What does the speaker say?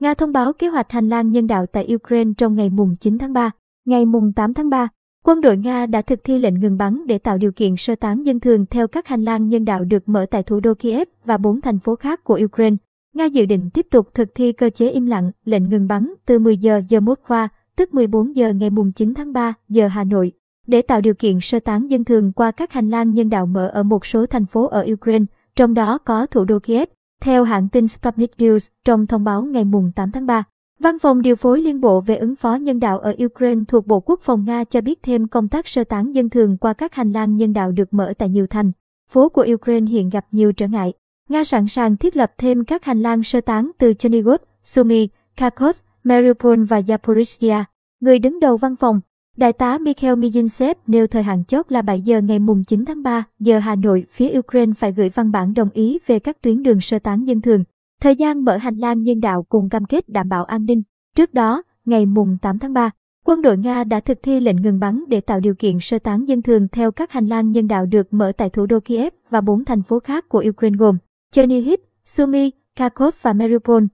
Nga thông báo kế hoạch hành lang nhân đạo tại Ukraine trong ngày mùng 9 tháng 3. Ngày mùng 8 tháng 3, quân đội Nga đã thực thi lệnh ngừng bắn để tạo điều kiện sơ tán dân thường theo các hành lang nhân đạo được mở tại thủ đô Kiev và bốn thành phố khác của Ukraine. Nga dự định tiếp tục thực thi cơ chế im lặng, lệnh ngừng bắn từ 10 giờ giờ Moscow, tức 14 giờ ngày mùng 9 tháng 3 giờ Hà Nội, để tạo điều kiện sơ tán dân thường qua các hành lang nhân đạo mở ở một số thành phố ở Ukraine, trong đó có thủ đô Kiev. Theo hãng tin Sputnik News, trong thông báo ngày 8 tháng 3, Văn phòng điều phối liên bộ về ứng phó nhân đạo ở Ukraine thuộc Bộ Quốc phòng Nga cho biết thêm công tác sơ tán dân thường qua các hành lang nhân đạo được mở tại nhiều thành phố của Ukraine hiện gặp nhiều trở ngại. Nga sẵn sàng thiết lập thêm các hành lang sơ tán từ Chernigov, Sumy, Kharkov, Mariupol và Zaporizhia. Người đứng đầu văn phòng, Đại tá Mikhail Mijinsev nêu thời hạn chốt là 7 giờ ngày mùng 9 tháng 3 giờ Hà Nội, phía Ukraine phải gửi văn bản đồng ý về các tuyến đường sơ tán dân thường. Thời gian mở hành lang nhân đạo cùng cam kết đảm bảo an ninh. Trước đó, ngày mùng 8 tháng 3, quân đội Nga đã thực thi lệnh ngừng bắn để tạo điều kiện sơ tán dân thường theo các hành lang nhân đạo được mở tại thủ đô Kiev và bốn thành phố khác của Ukraine gồm Chernihiv, Sumy, Kharkov và Mariupol.